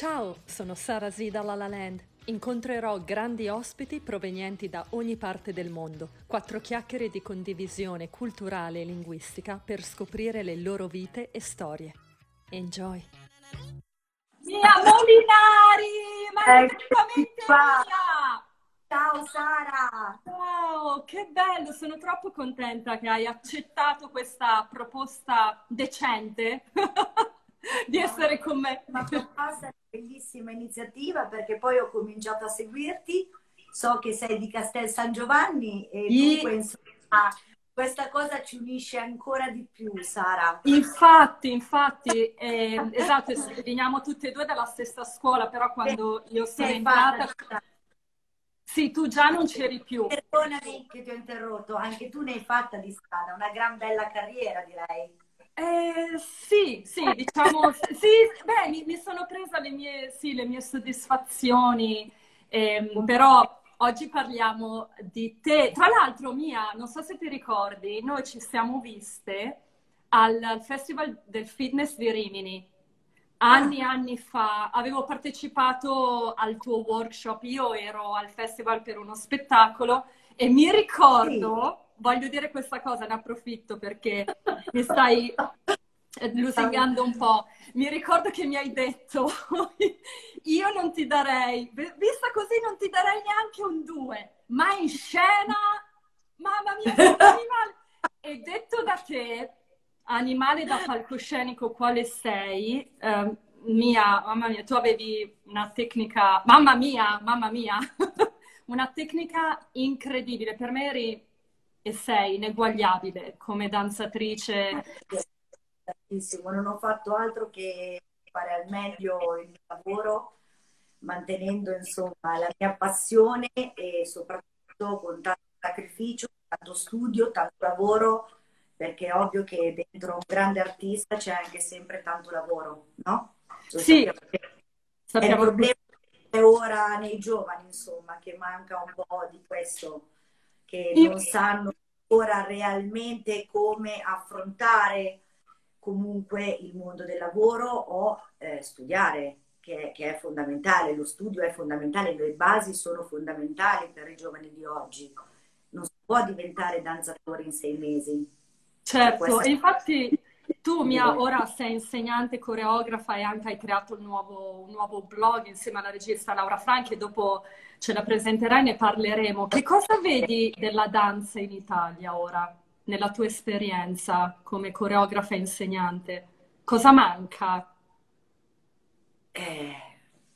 Ciao, sono Sara Z da La La Land. Incontrerò grandi ospiti provenienti da ogni parte del mondo. Quattro chiacchiere di condivisione culturale e linguistica per scoprire le loro vite e storie. Enjoy! Mia Molinari! Ma qua. mia! Ciao Sara! Wow, che bello! Sono troppo contenta che hai accettato questa proposta decente di essere con me. Ma questa è una bellissima iniziativa perché poi ho cominciato a seguirti, so che sei di Castel San Giovanni e dunque insomma questa cosa ci unisce ancora di più Sara. Infatti, infatti, eh, esatto, veniamo tutte e due dalla stessa scuola, però quando io sono hai entrata, sì, tu già non c'eri più. Perdonami che ti ho interrotto, anche tu ne hai fatta di strada, una gran bella carriera direi. Eh, sì, sì, diciamo, sì, beh, mi, mi sono presa le mie, sì, le mie soddisfazioni, ehm, però oggi parliamo di te. Tra l'altro, Mia, non so se ti ricordi, noi ci siamo viste al, al Festival del Fitness di Rimini. Anni e anni fa avevo partecipato al tuo workshop, io ero al festival per uno spettacolo e mi ricordo, voglio dire questa cosa, ne approfitto perché mi stai lusingando un po'. Mi ricordo che mi hai detto, io non ti darei, vista così non ti darei neanche un 2, ma in scena, mamma mia! E detto da te, animale da palcoscenico quale sei, ehm, mia, mamma mia, tu avevi una tecnica, mamma mia, mamma mia, una tecnica incredibile. Per me eri e sei ineguagliabile come danzatrice. Tantissimo, non ho fatto altro che fare al meglio il mio lavoro, mantenendo insomma la mia passione e soprattutto con tanto sacrificio, tanto studio, tanto lavoro, perché è ovvio che dentro un grande artista c'è anche sempre tanto lavoro, no? Lo Sì, sappiamo È il problema è ora nei giovani, insomma, che manca un po' di questo, che tutti. non sanno ora realmente come affrontare comunque il mondo del lavoro o eh, studiare, che, che è fondamentale. Lo studio è fondamentale, le basi sono fondamentali per i giovani di oggi. Non si può diventare danzatore in sei mesi. Certo, e infatti tu, Mia, ora sei insegnante, coreografa e anche hai creato un nuovo, un nuovo blog insieme alla regista Laura Franchi e dopo ce la presenterai e ne parleremo. Che cosa vedi della danza in Italia ora, nella tua esperienza come coreografa e insegnante? Cosa manca? eh,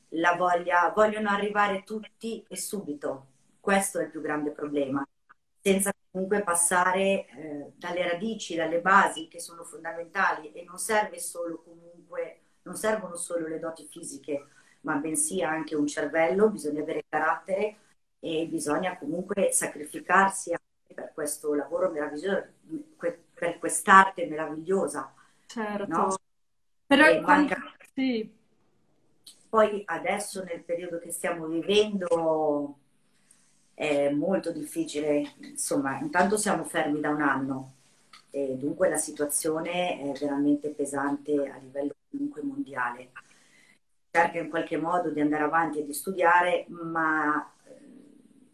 la voglia, vogliono arrivare tutti e subito. Questo è il più grande problema, senza comunque passare eh, dalle radici, dalle basi che sono fondamentali e non serve solo comunque, non servono solo le doti fisiche, ma bensì anche un cervello, bisogna avere carattere e bisogna comunque sacrificarsi anche per questo lavoro meraviglioso, per quest'arte meravigliosa, no? Certo. Però E manca Sì, Poi adesso nel periodo che stiamo vivendo è molto difficile, insomma, intanto siamo fermi da un anno e dunque la situazione è veramente pesante a livello comunque mondiale. Cerca in qualche modo di andare avanti e di studiare, ma eh,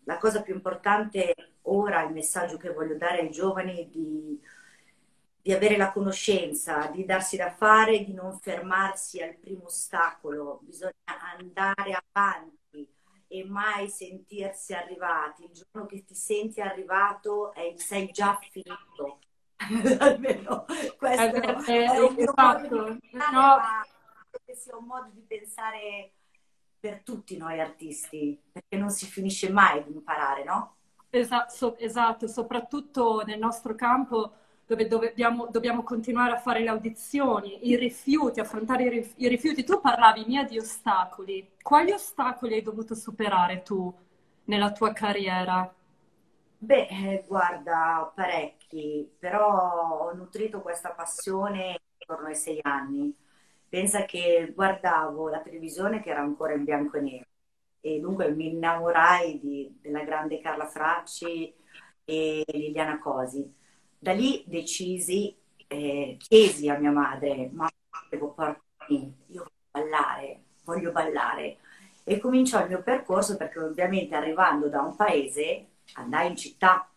la cosa più importante ora, il messaggio che voglio dare ai giovani è di, di avere la conoscenza, di darsi da fare, di non fermarsi al primo ostacolo, bisogna andare avanti e mai sentirsi arrivati. Il giorno che ti senti arrivato è- sei già finito. Almeno è questo vero, è è- un mio modo di esatto. pensare, No, sia un modo di pensare per tutti noi artisti, perché non si finisce mai di imparare, no? Esatto, esatto, soprattutto nel nostro campo dove, dobbiamo, dobbiamo continuare a fare le audizioni, i rifiuti, affrontare i rifiuti. Tu parlavi mia di ostacoli. Quali ostacoli hai dovuto superare tu nella tua carriera? Beh, eh, guarda, parecchi, però ho nutrito questa passione intorno ai sei anni. Pensa che guardavo la televisione che era ancora in bianco e nero e dunque mi innamorai di- della grande Carla Fracci e Liliana Cosi. Da lì decisi, eh, chiesi a mia madre, ma devo portarmi, io voglio ballare, voglio ballare. E cominciò il mio percorso perché ovviamente arrivando da un paese andai in città,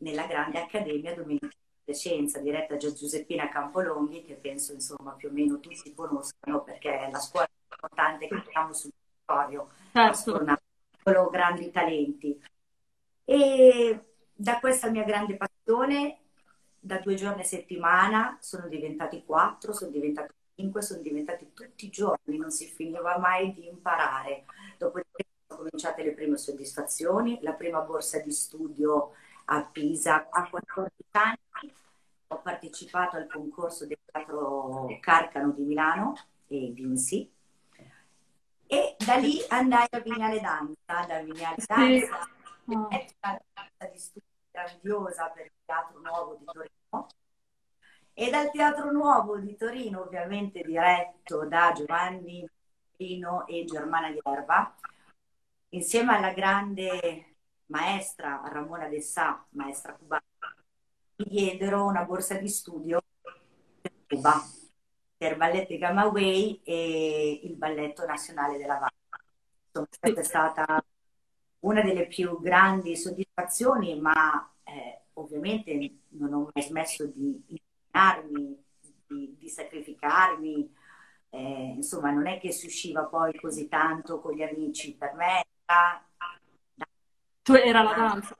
nella grande accademia Domenico di Scienza, diretta da Giuseppina Campolonghi, che penso insomma più o meno tutti conoscano perché è la scuola più importante che abbiamo sul territorio, certo. grandi talenti. E da questa mia grande passione, da due giorni a settimana, sono diventati quattro, sono diventati cinque, sono diventati tutti i giorni, non si finiva mai di imparare. Dopodiché sono cominciate le prime soddisfazioni, la prima borsa di studio a Pisa a 14 anni, ho partecipato al concorso del teatro Carcano di Milano e vinsi. E da lì andai a Vignale Danza, da Vignale Danza, sì. oh. danza di studio grandiosa per il Teatro Nuovo di Torino. E dal Teatro Nuovo di Torino, ovviamente diretto da Giovanni Pino e Germana Ierba, insieme alla grande maestra Ramona De Sa, maestra cubana, mi diedero una borsa di studio per Cuba, per Balletto di Camagüey e il Balletto Nazionale della Valle. Questa è stata una delle più grandi soddisfazioni, ma eh, ovviamente non ho mai smesso di impegnarmi, di, di sacrificarmi. Eh, insomma, non è che si usciva poi così tanto con gli amici. Per me era tu era la danza,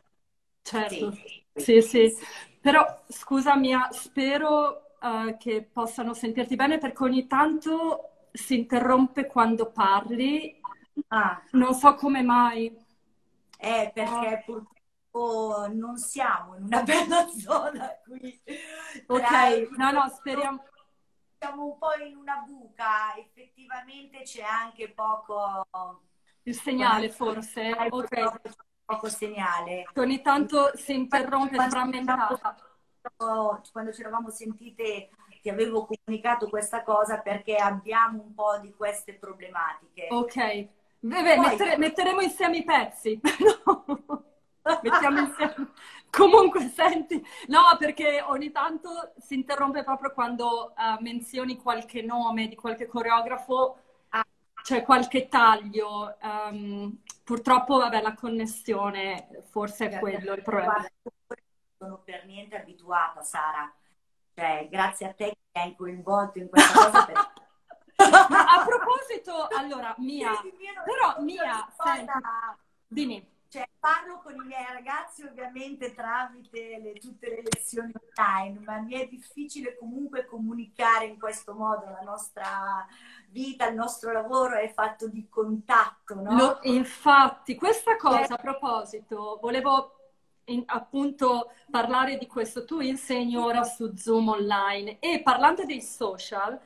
certo. Sì, sì. sì. Però scusa Mia, spero uh, che possano sentirti bene perché ogni tanto si interrompe quando parli. Ah. Non so come mai. Eh, perché oh. purtroppo non siamo in una bella zona qui. Ok, no, no, speriamo. Siamo un po' in una buca, effettivamente c'è anche poco... Il segnale forse, ok poco segnale. Ogni tanto si interrompe, quando, frammentata. Quando ci eravamo sentite ti avevo comunicato questa cosa perché abbiamo un po' di queste problematiche. Ok, Beh, Poi... mettere, metteremo insieme i pezzi. Mettiamo insieme. Comunque, senti, no, perché ogni tanto si interrompe proprio quando uh, menzioni qualche nome di qualche coreografo, ah. c'è qualche taglio. Um, Purtroppo, vabbè, la connessione forse è quello il problema. Guarda, non sono per niente abituata, Sara. Cioè, grazie a te che hai coinvolto in questa cosa. Per... a proposito, allora, Mia, però Mia, senti, dimmi. Cioè, parlo con i miei ragazzi ovviamente tramite le, tutte le lezioni online, ma mi è difficile comunque comunicare in questo modo la nostra vita, il nostro lavoro è fatto di contatto, no? Lo, infatti, questa cosa a proposito, volevo in, appunto parlare di questo. Tu insegni ora su Zoom online e parlando dei social,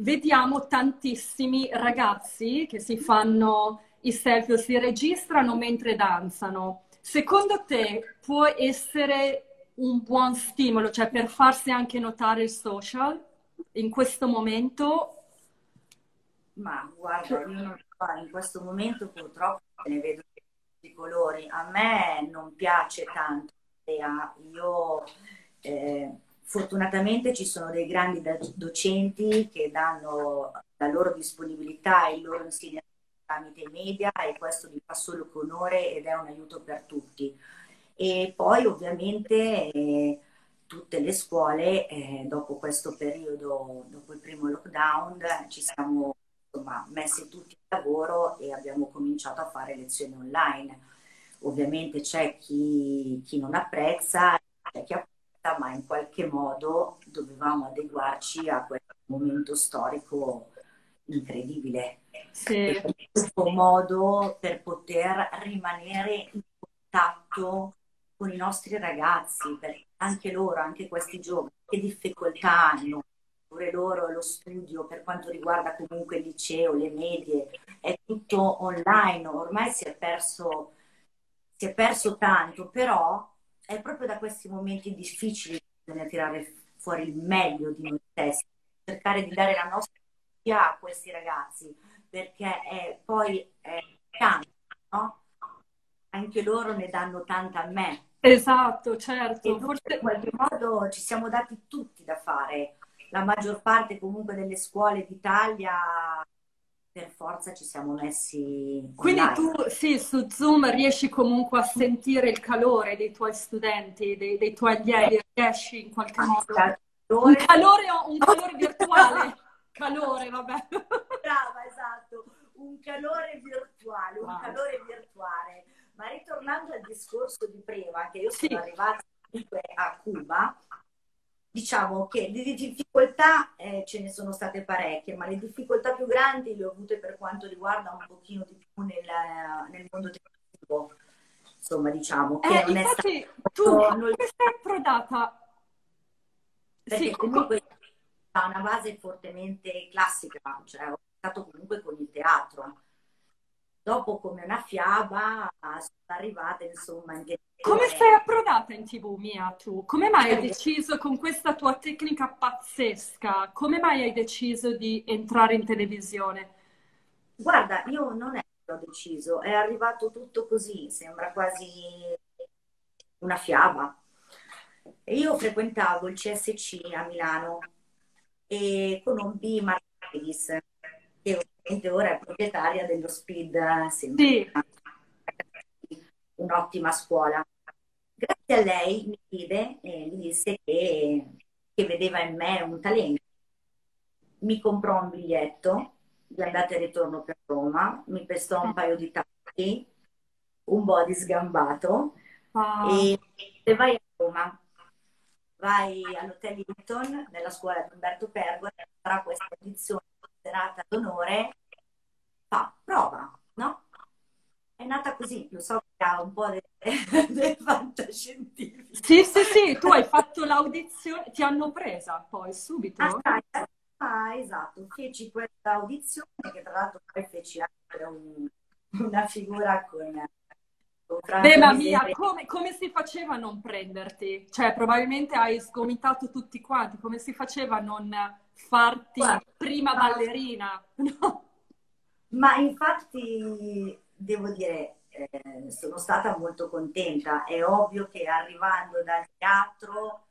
vediamo tantissimi ragazzi che si fanno i selfie, si registrano mentre danzano. Secondo te può essere un buon stimolo, cioè per farsi anche notare il social in questo momento ma guarda, io non so, in questo momento purtroppo ne vedo di colori. A me non piace tanto l'idea. Io eh, fortunatamente ci sono dei grandi docenti che danno la loro disponibilità e il loro insegnamento tramite i media e questo mi fa solo che onore ed è un aiuto per tutti. E poi ovviamente eh, tutte le scuole eh, dopo questo periodo, dopo il primo lockdown, ci siamo insomma, messi tutti in lavoro e abbiamo cominciato a fare lezioni online. Ovviamente c'è chi, chi non apprezza, c'è chi apprezza, ma in qualche modo dovevamo adeguarci a quel momento storico incredibile. Sì. In questo modo per poter rimanere in contatto con i nostri ragazzi, perché anche loro, anche questi giovani, che difficoltà hanno pure loro lo studio per quanto riguarda comunque il liceo, le medie, è tutto online, ormai si è perso, si è perso tanto, però è proprio da questi momenti difficili che bisogna tirare fuori il meglio di noi stessi, cercare di dare la nostra energia a questi ragazzi, perché è, poi è tanto, no? Anche loro ne danno tanta a me. Esatto, certo. E Forse... in qualche modo ci siamo dati tutti da fare la maggior parte comunque delle scuole d'Italia per forza ci siamo messi. Quindi online. tu sì, su Zoom riesci comunque a sentire il calore dei tuoi studenti, dei, dei tuoi allievi, riesci in qualche modo. Calore. Un calore, un calore virtuale. calore, vabbè. Brava, esatto. Un calore virtuale, un wow. calore virtuale. Ma ritornando al discorso di prima, che io sono sì. arrivata a Cuba, diciamo che di difficoltà eh, ce ne sono state parecchie, ma le difficoltà più grandi le ho avute per quanto riguarda un pochino di più nel, nel mondo tecnico. Insomma, diciamo che eh, non infatti, tu come sei approdata? Perché sì, comunque ha una base fortemente classica, cioè ho stato comunque con il teatro. Dopo come una fiaba sono arrivata insomma in come sei approdata in tv, Mia, tu? Come mai hai deciso, con questa tua tecnica pazzesca, come mai hai deciso di entrare in televisione? Guarda, io non è che ho deciso, è arrivato tutto così, sembra quasi una fiaba. Io frequentavo il CSC a Milano e conobbi Marquis, che ovviamente ora è proprietaria dello Speed Sì un'ottima scuola. Grazie a lei mi chiede e mi disse che, che vedeva in me un talento. Mi comprò un biglietto di andata e ritorno per Roma, mi prestò un paio di tacchi, un body sgambato oh. e, e vai a Roma vai all'Hotel Hilton nella scuola di Umberto Pergola farà questa edizione serata d'onore fa prova no? è nata così, lo so che ha un po' del, del fantascientifico. Sì, sì, sì, tu hai fatto l'audizione, ti hanno presa poi subito? Ah, ah esatto, feci questa audizione che tra l'altro poi feci anche un, una figura con... Beh, ma mia, come, come, si faceva a non prenderti? Cioè, probabilmente hai sgomitato tutti quanti, come si faceva a non farti Guarda, prima ballerina? No? Ma infatti devo dire, eh, sono stata molto contenta. È ovvio che arrivando dal teatro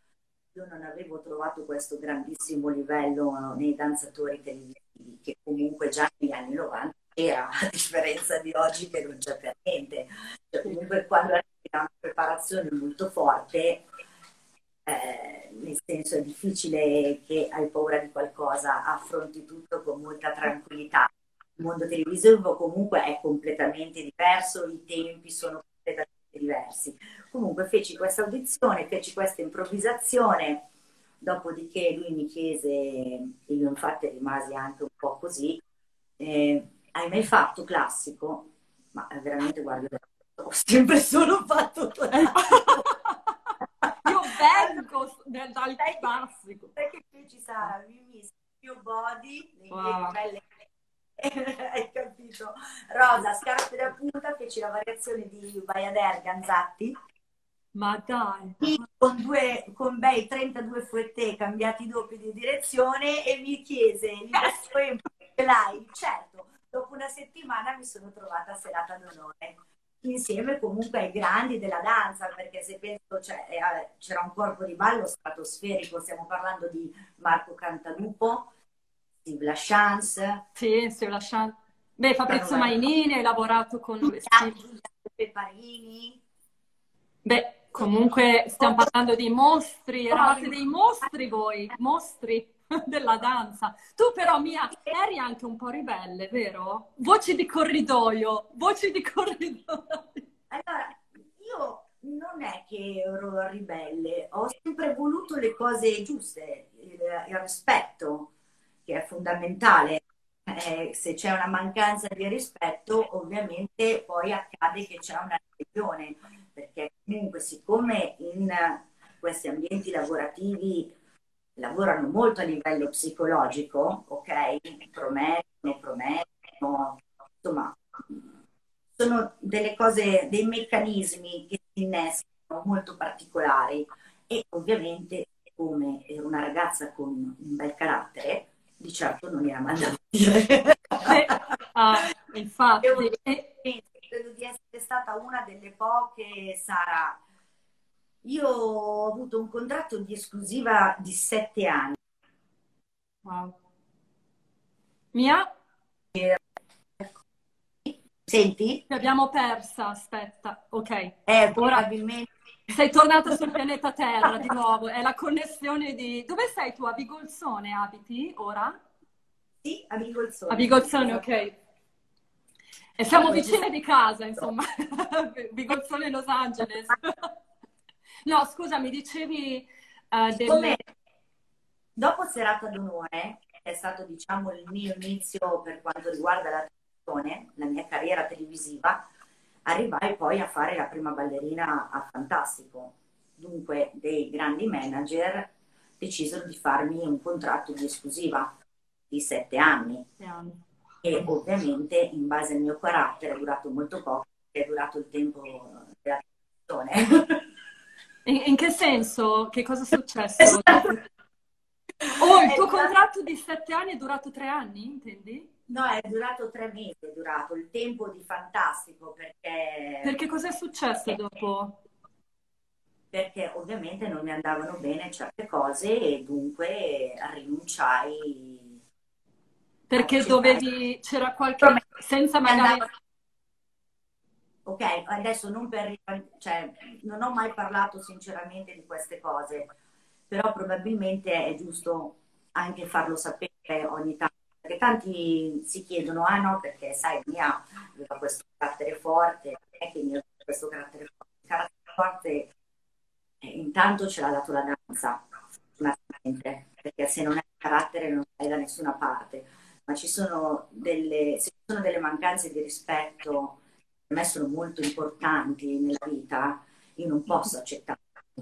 io non avevo trovato questo grandissimo livello nei danzatori televisivi, che comunque già negli anni 90 era, a differenza di oggi che non c'è per niente. Cioè, comunque quando arrivi da una preparazione molto forte, eh, nel senso è difficile che hai paura di qualcosa, affronti tutto con molta tranquillità il mondo televisivo comunque è completamente diverso, i tempi sono completamente diversi. Comunque feci questa audizione, feci questa improvvisazione, dopodiché lui mi chiese, e io infatti rimasi anche un po' così, eh, hai mai fatto classico? Ma veramente guarda, ho sempre solo fatto classico. io vengo dal classico. Perché feci Sara, mi il mio body, le wow. belle hai capito? Rosa, scarpe da punta, feci la variazione di Bayader Ganzatti. Ma dai! Con, due, con bei 32 fouetté cambiati doppi di direzione e mi chiese, gli ce l'hai? Certo, dopo una settimana mi sono trovata a serata d'onore insieme comunque ai grandi della danza, perché se penso cioè, eh, c'era un corpo di ballo stratosferico, stiamo parlando di Marco Cantalupo, Steve LaChance. Sì, Steve LaChance. Beh, Fabrizio Mainini, hai lavorato con Steve Parini. Beh, comunque stiamo parlando di mostri, eravate dei mostri voi, mostri della danza. Tu però, Mia, eri anche un po' ribelle, vero? Voci di corridoio, voci di corridoio. Allora, io non è che ero ribelle, ho sempre voluto le cose giuste, il, il rispetto che è fondamentale. Eh, se c'è una mancanza di rispetto, ovviamente poi accade che c'è una religione, perché comunque siccome in questi ambienti lavorativi lavorano molto a livello psicologico, ok? Promettono, promettono, insomma, sono delle cose, dei meccanismi che si innescano molto particolari e ovviamente come una ragazza con un bel carattere, di certo non era mandato a dire. ah, infatti. Credo di essere stata una delle poche, Sara. Io ho avuto un contratto di esclusiva di sette anni. Wow. Mia? Senti? Ti abbiamo persa, aspetta. Ok. Eh, probabilmente. Sei tornata sul pianeta Terra di nuovo, è la connessione di... Dove sei tu? A Bigolzone abiti ora? Sì, a Bigolzone. A Bigolzone, ok. E siamo vicine di casa, insomma. Bigolzone Los Angeles. no, scusa, mi dicevi uh, del... Come dopo Serata d'Onore, che è stato diciamo il mio inizio per quanto riguarda la televisione, la mia carriera televisiva, arrivai poi a fare la prima ballerina a Fantastico. Dunque dei grandi manager decisero di farmi un contratto di esclusiva di sette anni. E ovviamente in base al mio carattere è durato molto poco, è durato il tempo della televisione. In, in, che senso? Che cosa è successo? Oh, il tuo contratto di sette anni è durato tre anni, intendi? No, è durato tre mesi, è durato il tempo di fantastico perché... Perché cos'è successo dopo? Perché ovviamente non mi andavano bene certe cose e dunque rinunciai. Perché dovevi, c'era qualche... senza magari... Ok, adesso non per... cioè, non ho mai parlato sinceramente di queste cose, però probabilmente è giusto anche farlo sapere ogni tanto perché tanti si chiedono, ah no, perché sai, Mia aveva questo carattere forte, è che Mia aveva questo carattere forte. Il carattere forte intanto ce l'ha dato la danza, perché se non hai carattere non stai da nessuna parte. Ma ci sono delle, se ci sono delle mancanze di rispetto, me sono molto importanti nella vita, io non posso accettare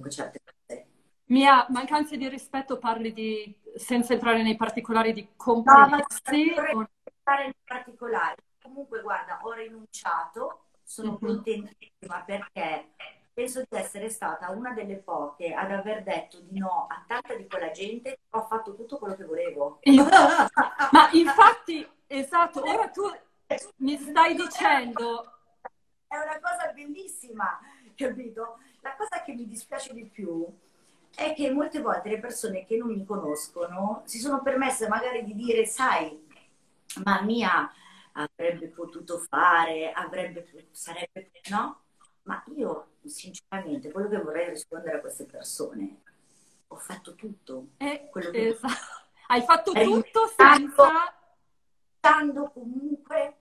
certe cose. Mia mancanza di rispetto parli di senza entrare nei particolari di compromessi? No, non entrare nei particolari. Comunque, guarda, ho rinunciato, sono uh-huh. contentissima perché penso di essere stata una delle poche ad aver detto di no a tanta di quella gente, ho fatto tutto quello che volevo. Ma infatti, esatto, ora tu mi stai dicendo... È una cosa bellissima, capito? La cosa che mi dispiace di più è che molte volte le persone che non mi conoscono si sono permesse magari di dire, sai, ma mia avrebbe potuto fare, avrebbe, sarebbe, no? Ma io, sinceramente, quello che vorrei rispondere a queste persone, ho fatto tutto. Eh, quello che esatto. Hai fatto tutto senza... Stando comunque...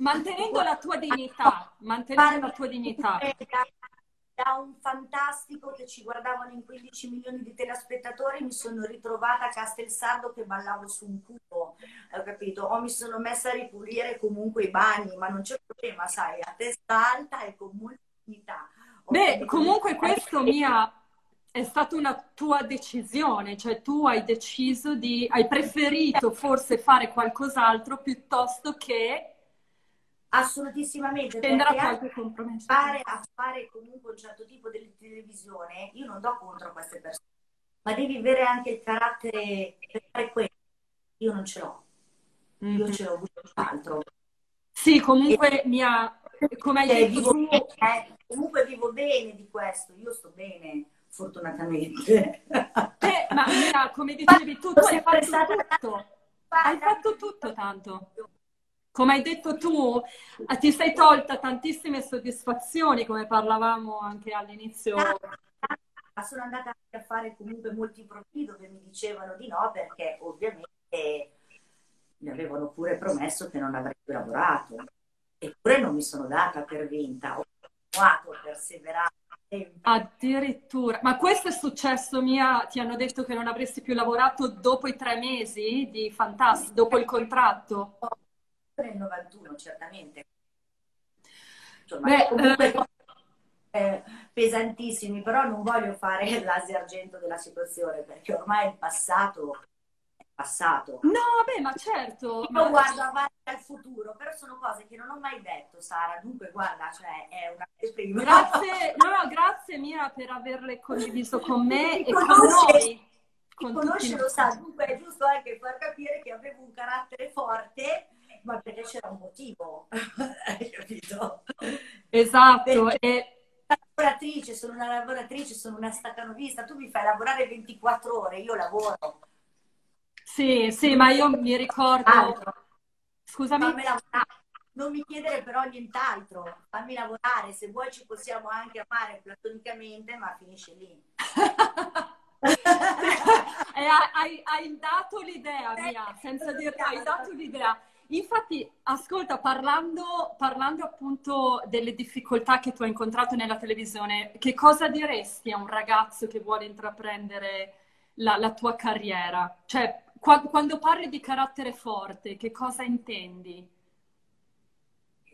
Mantenendo la tua dignità, mantenendo la tua dignità da un fantastico che ci guardavano in 15 milioni di telespettatori mi sono ritrovata a Castelsardo che ballavo su un cubo, ho capito? O mi sono messa a ripulire comunque i bagni, ma non c'è problema, sai, a testa alta e con molta dignità. Beh, comunque questo mia è stata una tua decisione, cioè tu hai deciso di, hai preferito forse fare qualcos'altro piuttosto che Assolutissimamente, Tenderà qualche compromesso. Fare, a fare comunque un certo tipo di televisione, io non do contro queste persone, ma devi avere anche il carattere per fare questo. Io non ce l'ho, mm-hmm. io ce l'ho avuto altro. Sì, comunque e, mi ha, come hai cioè, detto vivo, tu... eh, comunque vivo bene di questo, io sto bene, fortunatamente. Eh, ma mira, come dicevi tu, tu hai fatto tutto. Hai fatto tutto tanto come hai detto tu, eh, ti sei tolta tantissime soddisfazioni, come parlavamo anche all'inizio. Ma sono andata anche a fare comunque molti profili dove mi dicevano di no, perché ovviamente mi avevano pure promesso che non avrei più lavorato. Eppure non mi sono data per vinta, ho continuato a perseverare. Addirittura, ma questo è successo Mia? Ti hanno detto che non avresti più lavorato dopo i tre mesi di Fantastico, dopo il contratto? Nel 91, certamente. Insomma, Beh, comunque eh, pesantissimi, però non voglio fare l'asi argento della situazione perché ormai il passato è passato. No, vabbè, ma certo. Io ma... guardo avanti al futuro, però sono cose che non ho mai detto, Sara. Dunque, guarda, cioè, è una prima. Grazie, no, no, grazie Mia per averle condiviso con me e con noi. Con conosce lo sa, dunque è giusto anche far capire che avevo un carattere forte ma perché c'era un motivo, hai capito? Esatto. E... Lavoratrice, sono una lavoratrice, sono una staccanovista, tu mi fai lavorare 24 ore, io lavoro. Sì, sì, ma io mi ricordo... Altro. Scusami. Non mi chiedere però nient'altro, fammi lavorare, se vuoi ci possiamo anche amare platonicamente, ma finisce lì. e hai, hai, dato l'idea, Mia, senza dire, hai dato l'idea. Infatti, ascolta, parlando, parlando, appunto delle difficoltà che tu hai incontrato nella televisione, che cosa diresti a un ragazzo che vuole intraprendere la, la tua carriera? Cioè, qua, quando parli di carattere forte, che cosa intendi?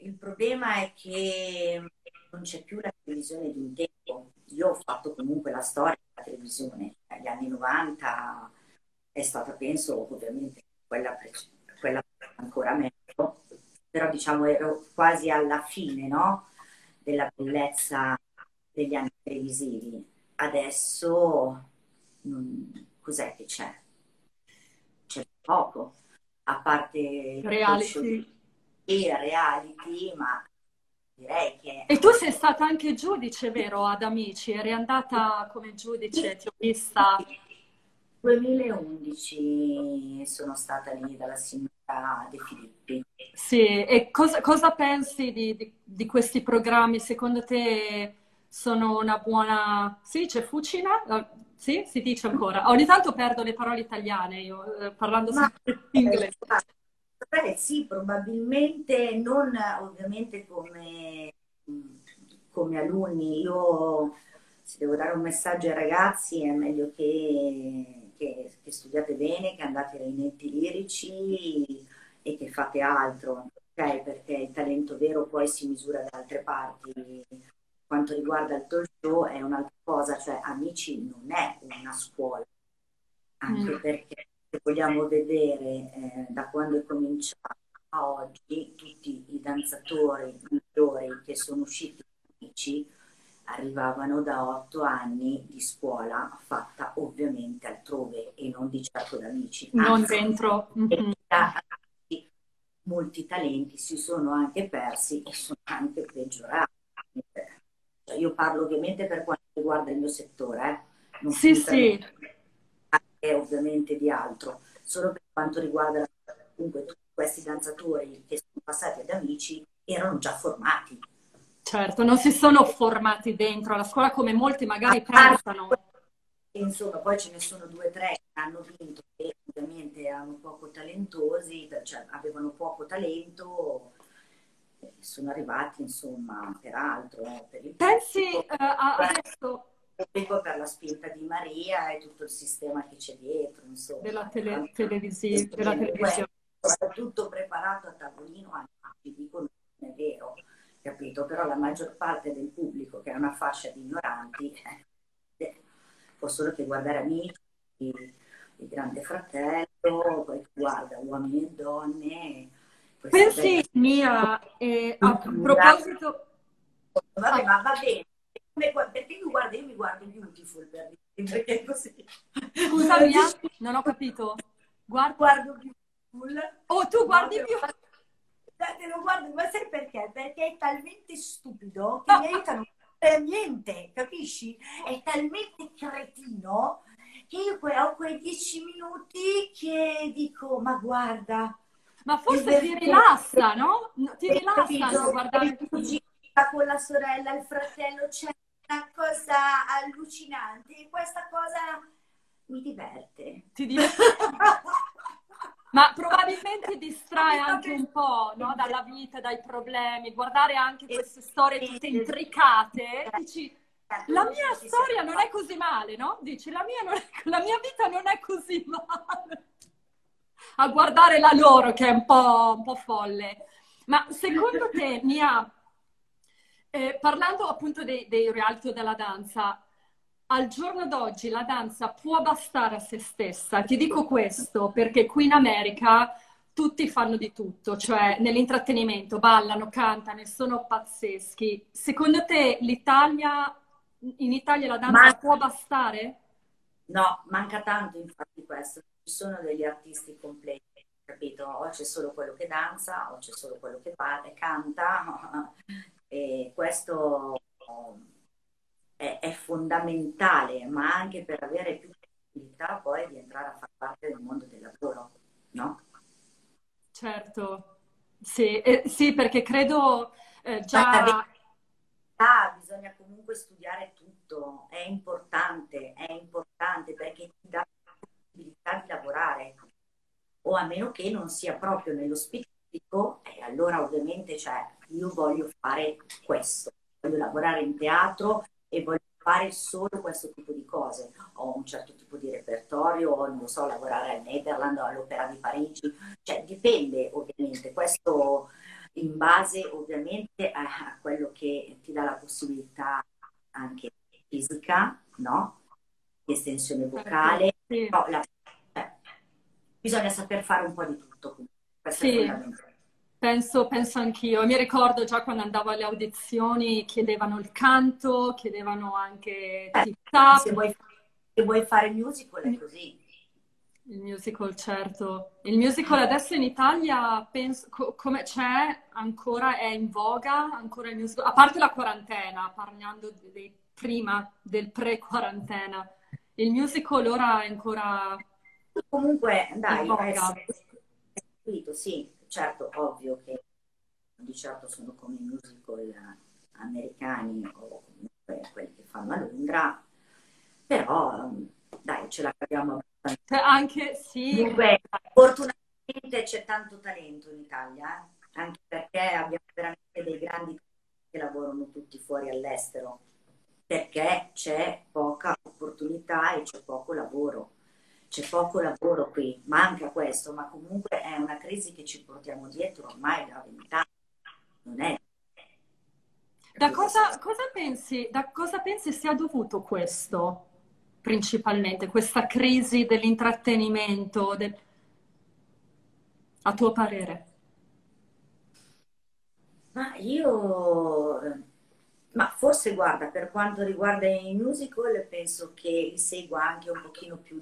Il problema è che non c'è più la televisione di un tempo. Io ho fatto comunque la storia della televisione. Negli anni 90 è stata, penso, ovviamente quella, quella ancora meglio, però diciamo ero quasi alla fine no? della bellezza degli anni televisivi. Adesso non... cos'è che c'è? C'è poco, a parte reality. E reality, ma direi che... E tu sei stata anche giudice, vero, ad Amici? Eri andata come giudice, ti ho vista... 2011 sono stata lì dalla signora De Filippi. Sì, e cosa, cosa pensi di, di, di, questi programmi? Secondo te sono una buona... Sì, c'è fucina? Sì, si dice ancora. Ogni tanto perdo le parole italiane io, eh, parlando Ma, sempre inglese. Beh, sì, probabilmente non ovviamente come, come alunni. Io se devo dare un messaggio ai ragazzi è meglio che, che, che studiate bene, che andate ai netti lirici e che fate altro, ok? Perché il talento vero poi si misura da altre parti. Quanto riguarda il talk show è un'altra cosa, cioè Amici non è una scuola, anche mm. perché se vogliamo vedere eh, da quando è cominciato a oggi, tutti i danzatori migliori che sono usciti da Amici arrivavano da otto anni di scuola fatta ovviamente altrove e non di certo da amici. Non dentro. Mm-hmm. Molti talenti si sono anche persi e sono anche peggiorati. Cioè, io parlo ovviamente per quanto riguarda il mio settore, eh? non sì, sì. Anche ovviamente di altro, solo per quanto riguarda comunque tutti questi danzatori che sono passati ad amici erano già formati Certo, non si sono formati dentro la scuola come molti magari pensano. Insomma, poi ce ne sono due o tre che hanno vinto e ovviamente erano poco talentosi, cioè avevano poco talento, sono arrivati insomma per altro. Per il Pensi uh, adesso... per la spinta di Maria e tutto il sistema che c'è dietro, insomma. Della, tele- televisi- della televisione. Tutto preparato a tavolino, anche dicono non è vero capito? Però la maggior parte del pubblico, che è una fascia di ignoranti, eh, può solo che guardare amici, il grande fratello, poi guarda uomini e donne. Pensi, Mia, eh, a proposito... Vabbè, ma va bene. Perché tu guardi, io mi guardo Beautiful per dire, perché così. Scusa, Mia, non ho capito. Guardo, guardo Beautiful. Oh, tu guardi Beautiful? Te lo guardo, ma sai perché? Perché è talmente stupido che mi aiuta non per niente, capisci? È talmente cretino che io ho quei dieci minuti che dico, ma guarda... Ma forse ti rilassa, no? Ti rilassa guardare... Con la sorella, il fratello, c'è una cosa allucinante questa cosa mi diverte. Ti diverte? Ma probabilmente distrae anche un po' no? dalla vita, dai problemi, guardare anche queste storie tutte intricate. Dici, la mia storia non è così male, no? Dici, la mia, è, la mia vita non è così male. A guardare la loro, che è un po', un po folle. Ma secondo te, Mia, eh, parlando appunto dei, dei reality della danza, al giorno d'oggi la danza può bastare a se stessa. Ti dico questo perché qui in America tutti fanno di tutto, cioè nell'intrattenimento, ballano, cantano e sono pazzeschi. Secondo te l'Italia, in Italia la danza manca... può bastare? No, manca tanto infatti questo. Ci sono degli artisti completi, capito? O c'è solo quello che danza, o c'è solo quello che parla, canta. E questo è, è, fondamentale, ma anche per avere più possibilità poi di entrare a far parte del mondo del lavoro, no? Certo. Sì, eh, sì perché credo eh, già... Ah, bisogna comunque studiare tutto, è importante, è importante perché ti dà la possibilità di lavorare, o a meno che non sia proprio nello specifico, e allora ovviamente cioè, io voglio fare questo, voglio lavorare in teatro e voglio fare solo questo tipo di cose. Ho un certo tipo di repertorio, o non so, lavorare al Netherlands o all'Opera di Parigi, cioè dipende ovviamente, questo in base ovviamente a quello che ti dà la possibilità anche fisica, no? Di estensione vocale, sì. no, la, eh, bisogna saper fare un po' di tutto. Questo sì. è fondamentale. Penso, penso anch'io. Mi ricordo già quando andavo alle audizioni chiedevano il canto, chiedevano anche eh, tip se, vuoi, se vuoi fare musical è così. Il musical, certo. Il musical adesso in Italia, penso, co- come c'è, ancora è in voga, ancora il musical, a parte la quarantena, parlando di, prima del pre-quarantena. Il musical ora è ancora Comunque, dai, in voga. È, è, sì, certo, ovvio che di certo sono come i musical americani o comunque quelli che fanno a Londra, però dai, ce la capiamo abbastanza. Anche sì. Comunque, fortunatamente c'è tanto talento in Italia, eh? anche perché abbiamo veramente dei grandi che lavorano tutti fuori all'estero, perché c'è poca opportunità e c'è poco lavoro c'è poco lavoro qui, manca questo, ma comunque è una crisi che ci portiamo dietro ormai da vent'anni, non è. Da cosa, cosa, pensi, da cosa pensi sia dovuto questo principalmente, questa crisi dell'intrattenimento, del... a tuo parere? Ma io, ma forse guarda, per quanto riguarda i musical, penso che li segua anche un pochino più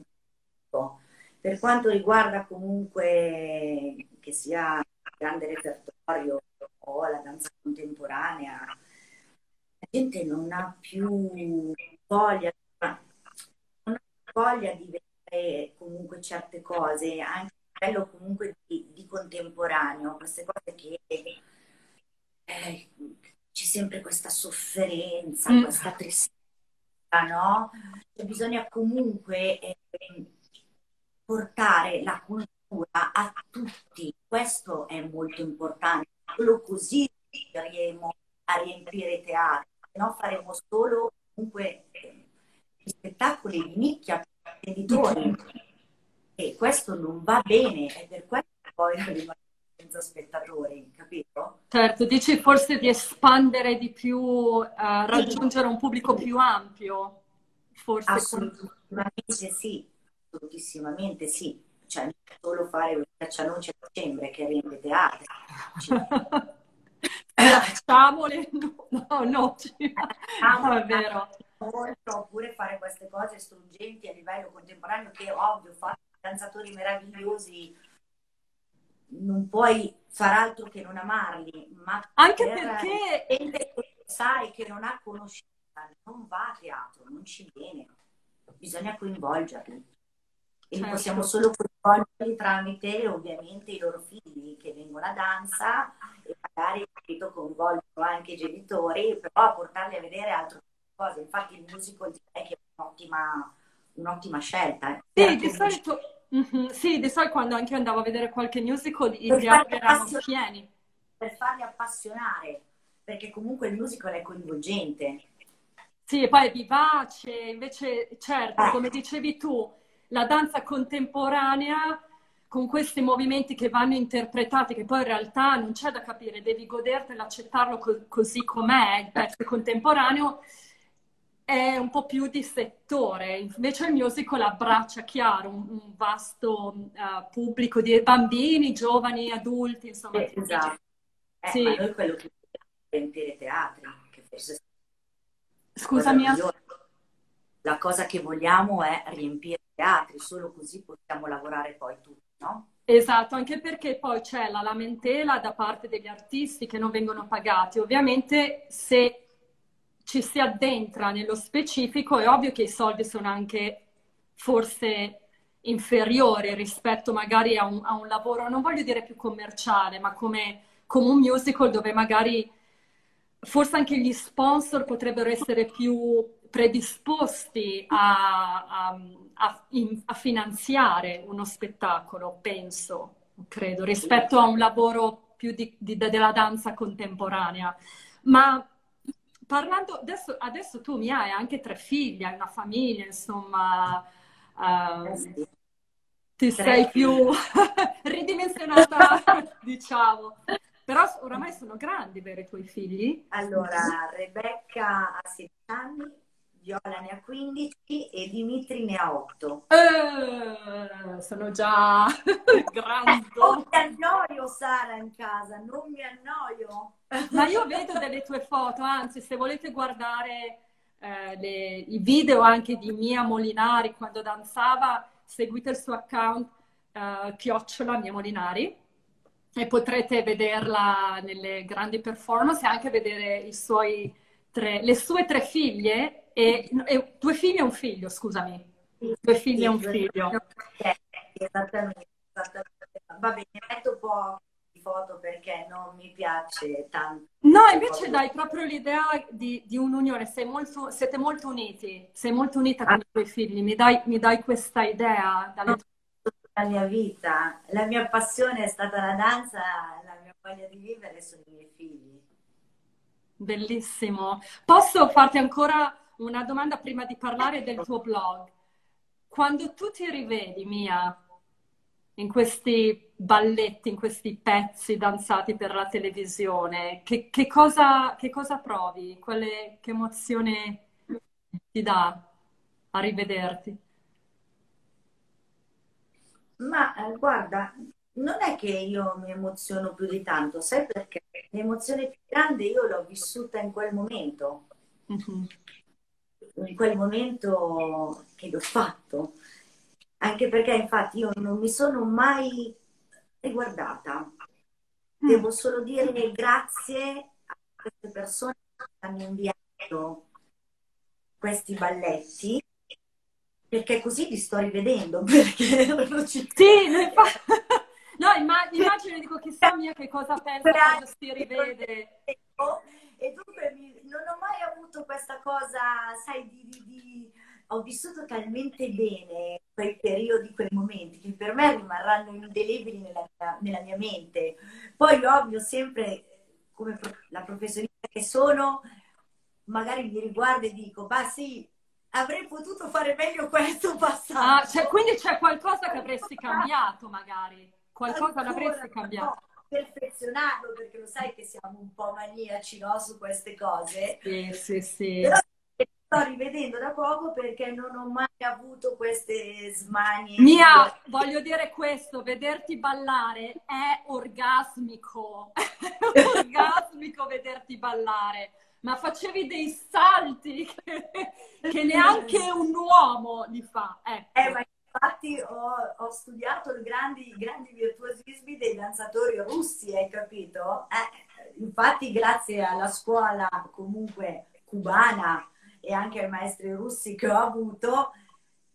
per quanto riguarda comunque che sia grande repertorio o la danza contemporanea, la gente non ha più voglia, non ha voglia di vedere comunque certe cose, anche a livello comunque di, di contemporaneo, queste cose che eh, c'è sempre questa sofferenza, mm. questa tristezza, no? Cioè, bisogna comunque eh, portare la cultura a tutti, questo è molto importante, solo così riusciremo a riempire i teatri, se no faremo solo comunque spettacoli di nicchia per imprenditori e questo non va bene, è per questo che poi rimane senza spettatori, capito? Certo, dici forse di espandere di più, uh, raggiungere un pubblico più ampio, forse. Assolutamente sì, assolutissimamente sì, cioè non solo fare il caccianoci a dicembre che riempie teatri. Facciamole, no, no, no, no, è vero. Oppure fare queste cose struggenti a livello contemporaneo che ovvio, fare danzatori meravigliosi, non puoi far altro che non amarli, ma anche per perché sai che non ha conoscenza, non va a teatro, non ci viene, bisogna coinvolgerli e certo. possiamo solo coinvolgerli tramite ovviamente i loro figli che vengono a danza e magari capito, coinvolgono anche i genitori, però portarli a vedere altre cose. Infatti il musical direi che è un'ottima, un'ottima scelta. Eh. Sì, di solito, mm-hmm, sì, di solito quando anche io andavo a vedere qualche musical i teatri erano pieni. Per farli appassionare, perché comunque il musical è coinvolgente. Sì, e poi è vivace, invece, certo, eh. come dicevi tu, la danza contemporanea con questi movimenti che vanno interpretati, che poi in realtà non c'è da capire, devi godertelo, accettarlo co- così com'è, il pezzo contemporaneo è un po' più di settore, invece il musical abbraccia chiaro un, un vasto uh, pubblico di bambini, giovani, adulti, insomma. Eh, esatto. Eh, sì. Ma noi quello che riempire teatri, che forse Scusami. La cosa che vogliamo è riempire teatri, solo così possiamo lavorare poi tutti, no? Esatto, anche perché poi c'è la lamentela da parte degli artisti che non vengono pagati. Ovviamente se ci si addentra nello specifico è ovvio che i soldi sono anche forse inferiore rispetto magari a un, a un, lavoro, non voglio dire più commerciale, ma come, come un musical dove magari forse anche gli sponsor potrebbero essere più predisposti a, a, a, in, a, finanziare uno spettacolo, penso, credo, rispetto a un lavoro più di, di, della danza contemporanea. Ma parlando, adesso, adesso, tu mi hai anche tre figli, hai una famiglia, insomma, uh, ti sei più ridimensionata, diciamo. Però oramai sono grandi, vero, i tuoi figli? Allora, Rebecca ha 16 anni, Viola ne ha 15 e Dimitri ne ha 8. Eh, sono già grandi. Non mi annoio, Sara, in casa, non mi annoio. Ma io vedo delle tue foto, anzi, se volete guardare eh, le, i video anche di Mia Molinari quando danzava, seguite il suo account, eh, chiocciola Mia Molinari e potrete vederla nelle grandi performance e anche vedere tre, le sue tre figlie e, e, due figli e un figlio, scusami. Due figli sì, e un figlio. Esattamente, esattamente. Va bene, metto un po' di foto perché non mi piace tanto. No, invece dai proprio l'idea di, di un'unione, Sei molto, siete molto uniti, sei molto unita con ah. i tuoi figli, mi dai, mi dai questa idea dalle la mia vita. La mia passione è stata la danza, la mia voglia di vivere sono i miei figli. Bellissimo. Posso farti ancora una domanda prima di parlare del tuo blog? Quando tu ti rivedi, Mia, in questi balletti, in questi pezzi danzati per la televisione, che, che, cosa, che cosa, provi? Quale, che emozione ti dà a rivederti? Ma eh, guarda, non è che io mi emoziono più di tanto, sai perché? L'emozione più grande io l'ho vissuta in quel momento, mm-hmm. In quel momento che l'ho fatto, anche perché infatti io non mi sono mai riguardata. Mm. Devo solo dire grazie a queste persone che hanno inviato questi balletti perché così li sto rivedendo, perché non ci... Sì, no, immagino, dico, chissà mia che cosa pensa quando si rivede. E dunque non ho mai avuto questa cosa, sai, di, di, di... ho vissuto talmente bene quei periodi, quei momenti, che per me rimarranno indelebili nella, nella mia mente. Poi ovvio, sempre come la professionista che sono, magari mi riguardo e dico, ma sì, avrei potuto fare meglio questo passaggio. Ah, cioè, quindi c'è qualcosa che avresti cambiato magari, qualcosa Ancora, l'avresti cambiato. No, perfezionarlo perché lo sai che siamo un po' maniaci no, su queste cose. Sì, sì, sì. Però sto rivedendo da poco perché non ho mai avuto queste smanie. Mia, voglio dire questo, vederti ballare è orgasmico. È orgasmico vederti ballare ma facevi dei salti che, che neanche un uomo li fa. Ecco. Eh, ma infatti ho, ho studiato i grandi, grandi, virtuosismi dei danzatori russi, hai capito? Eh, infatti grazie alla scuola comunque cubana e anche ai maestri russi che ho avuto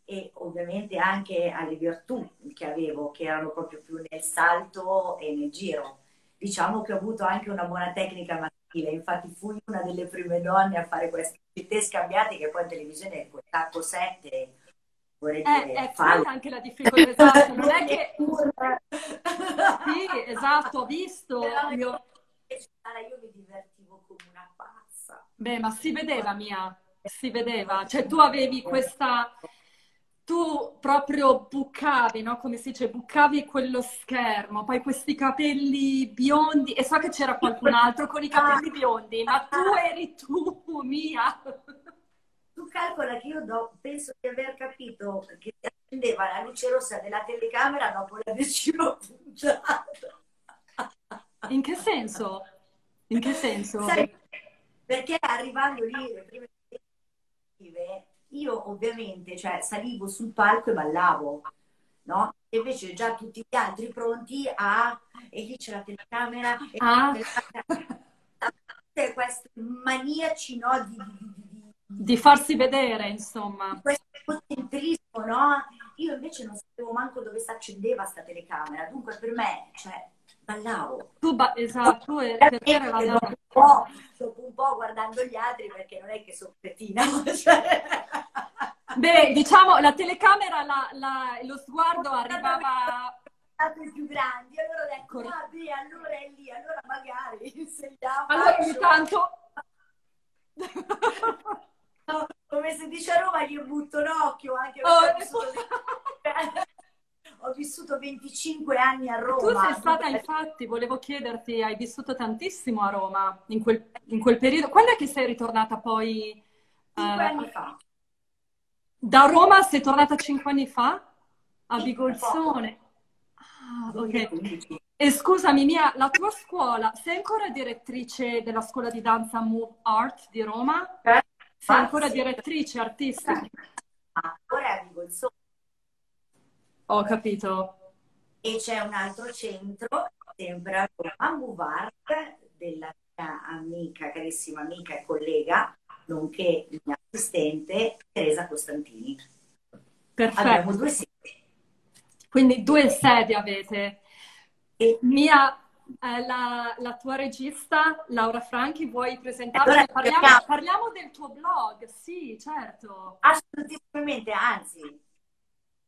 e ovviamente anche alle virtù che avevo, che erano proprio più nel salto e nel giro. Diciamo che ho avuto anche una buona tecnica infatti fui una delle prime donne a fare queste scambiate che poi in televisione è tacco 7 vorrei eh, dire è quella anche la difficoltà esatto, non è che sì esatto ho visto Però io... io mi divertivo come una pazza. Beh ma si vedeva mia si vedeva. cioè tu avevi questa tu proprio bucavi, no? Come si dice, bucavi quello schermo, poi questi capelli biondi, e so che c'era qualcun altro con i capelli biondi, ma tu eri tu, mia. Calcola che io do, penso di aver capito che si accendeva la luce rossa della telecamera dopo la decima puntata. In che senso? In che senso? Sai, perché arrivando lì, le prime io ovviamente cioè, salivo sul palco e ballavo, no? E invece già tutti gli altri pronti a... e lì c'è la telecamera, e ah. questi maniaci, no? Di, di, di, farsi vedere, insomma. Questo concentrismo, no? Io invece non sapevo manco dove si accendeva sta telecamera, dunque per me, cioè, ballavo. Tu, ba- esatto, e te era dopo, un po', dopo un po' guardando gli altri, perché non è che sono cretina, cioè... Beh, diciamo, la telecamera, la, la, lo sguardo arrivava... Più grandi, allora ho detto, ah beh, allora è lì, allora magari insegniamo. Allora ogni tanto... come si dice a Roma, gli butto un occhio anche oh, ho, vissuto... ho vissuto 25 anni a Roma. Tu sei stata, infatti, volevo chiederti, hai vissuto tantissimo a Roma in quel, in quel periodo. Quando è che sei ritornata poi? Cinque uh, anni fa. Da Roma sei tornata cinque anni fa? A Bigolzone. Ah, ok. E scusami, Mia, la tua scuola, sei ancora direttrice della scuola di danza Move Art di Roma? Eh, sei ancora direttrice artistica? Ancora a Bigolzone. Ho capito. E c'è un altro centro, sempre a Art, della mia amica, carissima amica e collega, nonché mia assistente Teresa Costantini. Perfetto. Abbiamo due sedi. Quindi due sedi avete. E Mia, eh, la, la, tua regista Laura Franchi, vuoi presentarci? Allora, parliamo, parliamo, del tuo blog, sì, certo. Assolutamente, anzi,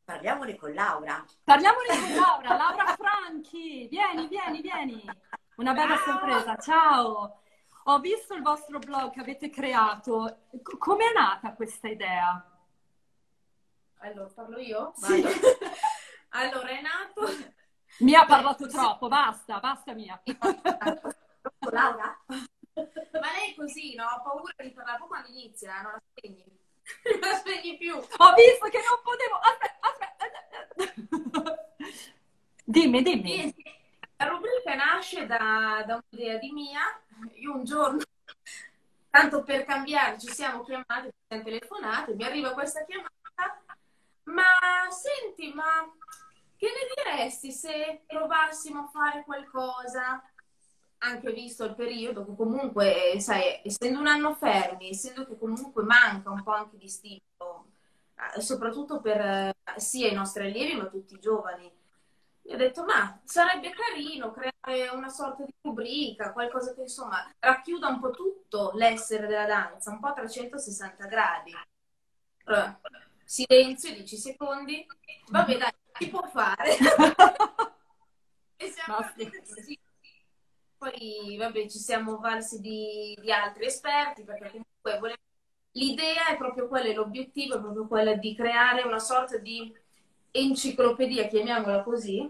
parliamone con Laura. Parliamone con Laura, Laura Franchi, vieni, vieni, vieni. Una bella Ciao. sorpresa, ciao. Ho visto il vostro blog che avete creato. Come è nata questa idea? Allora, parlo io? Sì. allora, è nato... Mi ha parlato troppo, basta, basta Mia. Laura? Ma lei è così, no? Ho paura di parlare. Poi quando inizia, non la spegni. non la spegni più. Ho visto che non potevo... Aspetta, aspetta. dimmi, dimmi. La rubrica nasce da, da un'idea di Mia io un giorno, tanto per cambiare, ci siamo chiamati, ci siamo telefonate, mi arriva questa chiamata, ma senti, ma che ne diresti se provassimo a fare qualcosa? Anche visto il periodo, che comunque, sai, essendo un anno fermi, essendo che comunque manca un po' anche di stimolo, eh, soprattutto per eh, sia i nostri allievi ma tutti i giovani ho detto, ma sarebbe carino creare una sorta di rubrica, qualcosa che insomma racchiuda un po' tutto l'essere della danza, un po' a 360 gradi. Silenzio, 10 secondi, vabbè dai, si può fare. e siamo così. Poi, vabbè, ci siamo valsi di, di altri esperti, perché comunque volevo... l'idea è proprio quella, l'obiettivo è proprio quella di creare una sorta di enciclopedia, chiamiamola così,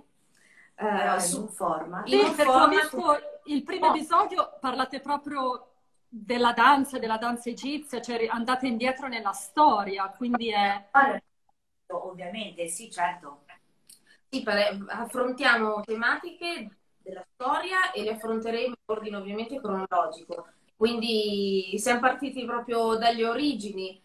eh, su forma. Sì, perché ho visto il primo oh. episodio, parlate proprio della danza, della danza egizia, cioè andate indietro nella storia, quindi è... Ovviamente, sì, certo. Sì, affrontiamo tematiche della storia e le affronteremo in ordine ovviamente cronologico. Quindi siamo partiti proprio dalle origini,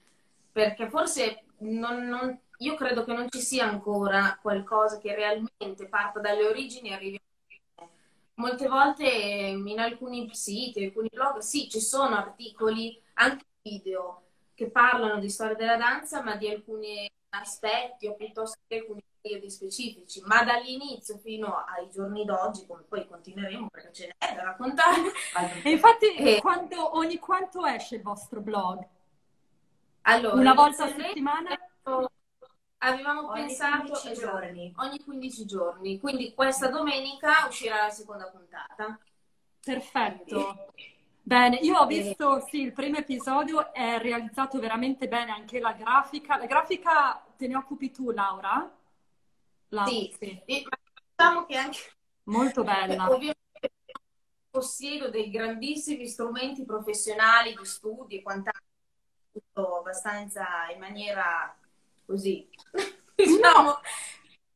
perché forse non, non io credo che non ci sia ancora qualcosa che realmente parta dalle origini e arrivi a Molte volte in alcuni siti, in alcuni blog, sì, ci sono articoli, anche video, che parlano di storia della danza, ma di alcuni aspetti o piuttosto che alcuni periodi specifici. Ma dall'inizio fino ai giorni d'oggi, come poi continueremo perché ce n'è da raccontare. E infatti, e... Quando, ogni quanto esce il vostro blog? Allora, una volta a settimana? Avevamo ogni pensato 15 giorni. ogni 15 giorni, quindi questa domenica uscirà la seconda puntata. Perfetto. Bene, io ho visto sì, il primo episodio, è realizzato veramente bene anche la grafica. La grafica te ne occupi tu, Laura? Laura sì, sì. E, diciamo che anche molto bella. Ovviamente possiedo dei grandissimi strumenti professionali di studi e quant'altro, tutto abbastanza in maniera così. diciamo.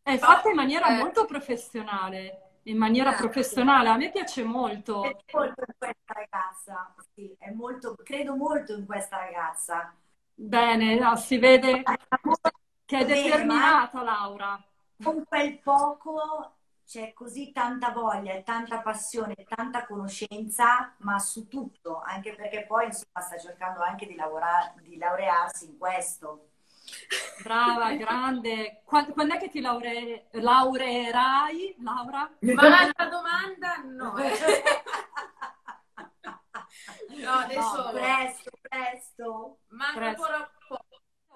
È fatta in maniera eh. molto professionale, in maniera Grazie. professionale, a me piace molto. È molto in questa ragazza, sì, è molto, credo molto in questa ragazza. Bene, no, si vede che è determinata Laura. Con quel poco c'è così tanta voglia, tanta passione, tanta conoscenza, ma su tutto, anche perché poi insomma sta cercando anche di, lavorare, di laurearsi in questo. Brava, grande. Quando, quando è che ti laure, laureerai, Laura? Ma l'altra domanda no. No, adesso No, presto, presto. manca presto. ancora poco.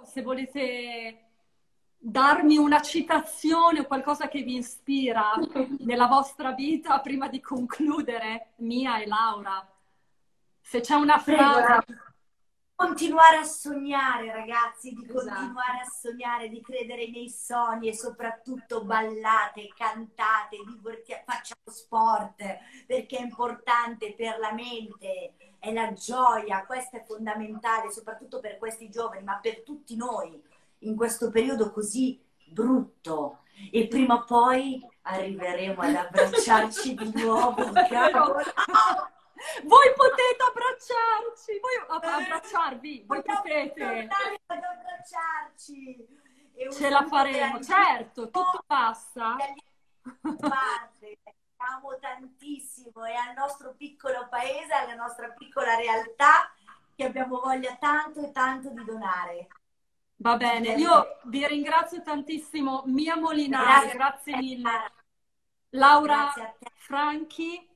Se volete darmi una citazione o qualcosa che vi ispira nella vostra vita prima di concludere, Mia e Laura. Se c'è una frase. Continuare a sognare, ragazzi, di Esatto. continuare a sognare, di credere nei sogni e soprattutto ballate, cantate, diverti- facciamo sport perché è importante per la mente, è la gioia, questo è fondamentale soprattutto per questi giovani, ma per tutti noi in questo periodo così brutto. E prima o poi arriveremo ad abbracciarci di nuovo. cavolo. voi potete abbracciarci, voi ab- abbracciarvi, voi potete. ad abbracciarci. Ce la faremo, certo, tutto passa. parte. Amo tantissimo e al nostro piccolo paese, alla nostra piccola realtà che abbiamo voglia tanto e tanto di donare. Va bene, io vi ringrazio tantissimo, Mia Molinari, grazie mille. Laura Grazie. Franchi,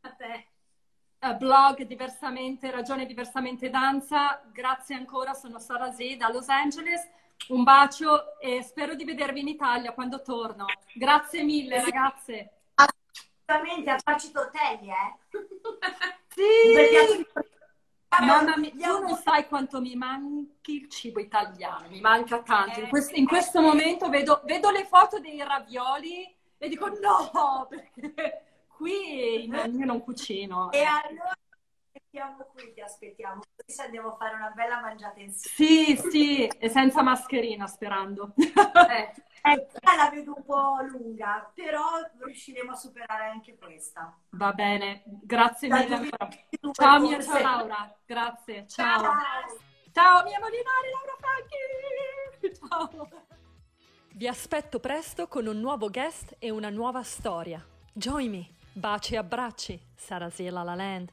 A te. eh, blog Diversamente, Ragione Diversamente Danza, grazie ancora, sono Sara Z da Los Angeles, un bacio e spero di vedervi in Italia quando torno. Grazie mille ragazze. Assolutamente a farci tortelli, eh? Sì! Mamma mia, tu non sai quanto mi manchi il cibo italiano, mi manca tanto. In Eh, questo, in questo momento vedo, vedo le foto dei ravioli e dico no, perché qui io non cucino. E allora siamo qui, ti aspettiamo. Così andiamo a fare una bella mangiata insieme. Sì, sì, e senza mascherina sperando. Eh, Eh, la vedo un po' lunga, però riusciremo a superare anche questa. Va bene, grazie Dal mille ancora. 2022 Ciao mia ciao Laura, grazie, ciao. Ciao. Ciao mia Molinari, Laura Franchi! Ciao! Vi aspetto presto con un nuovo guest e una nuova storia. Join me! Baci e abbracci, Sarasela La Land.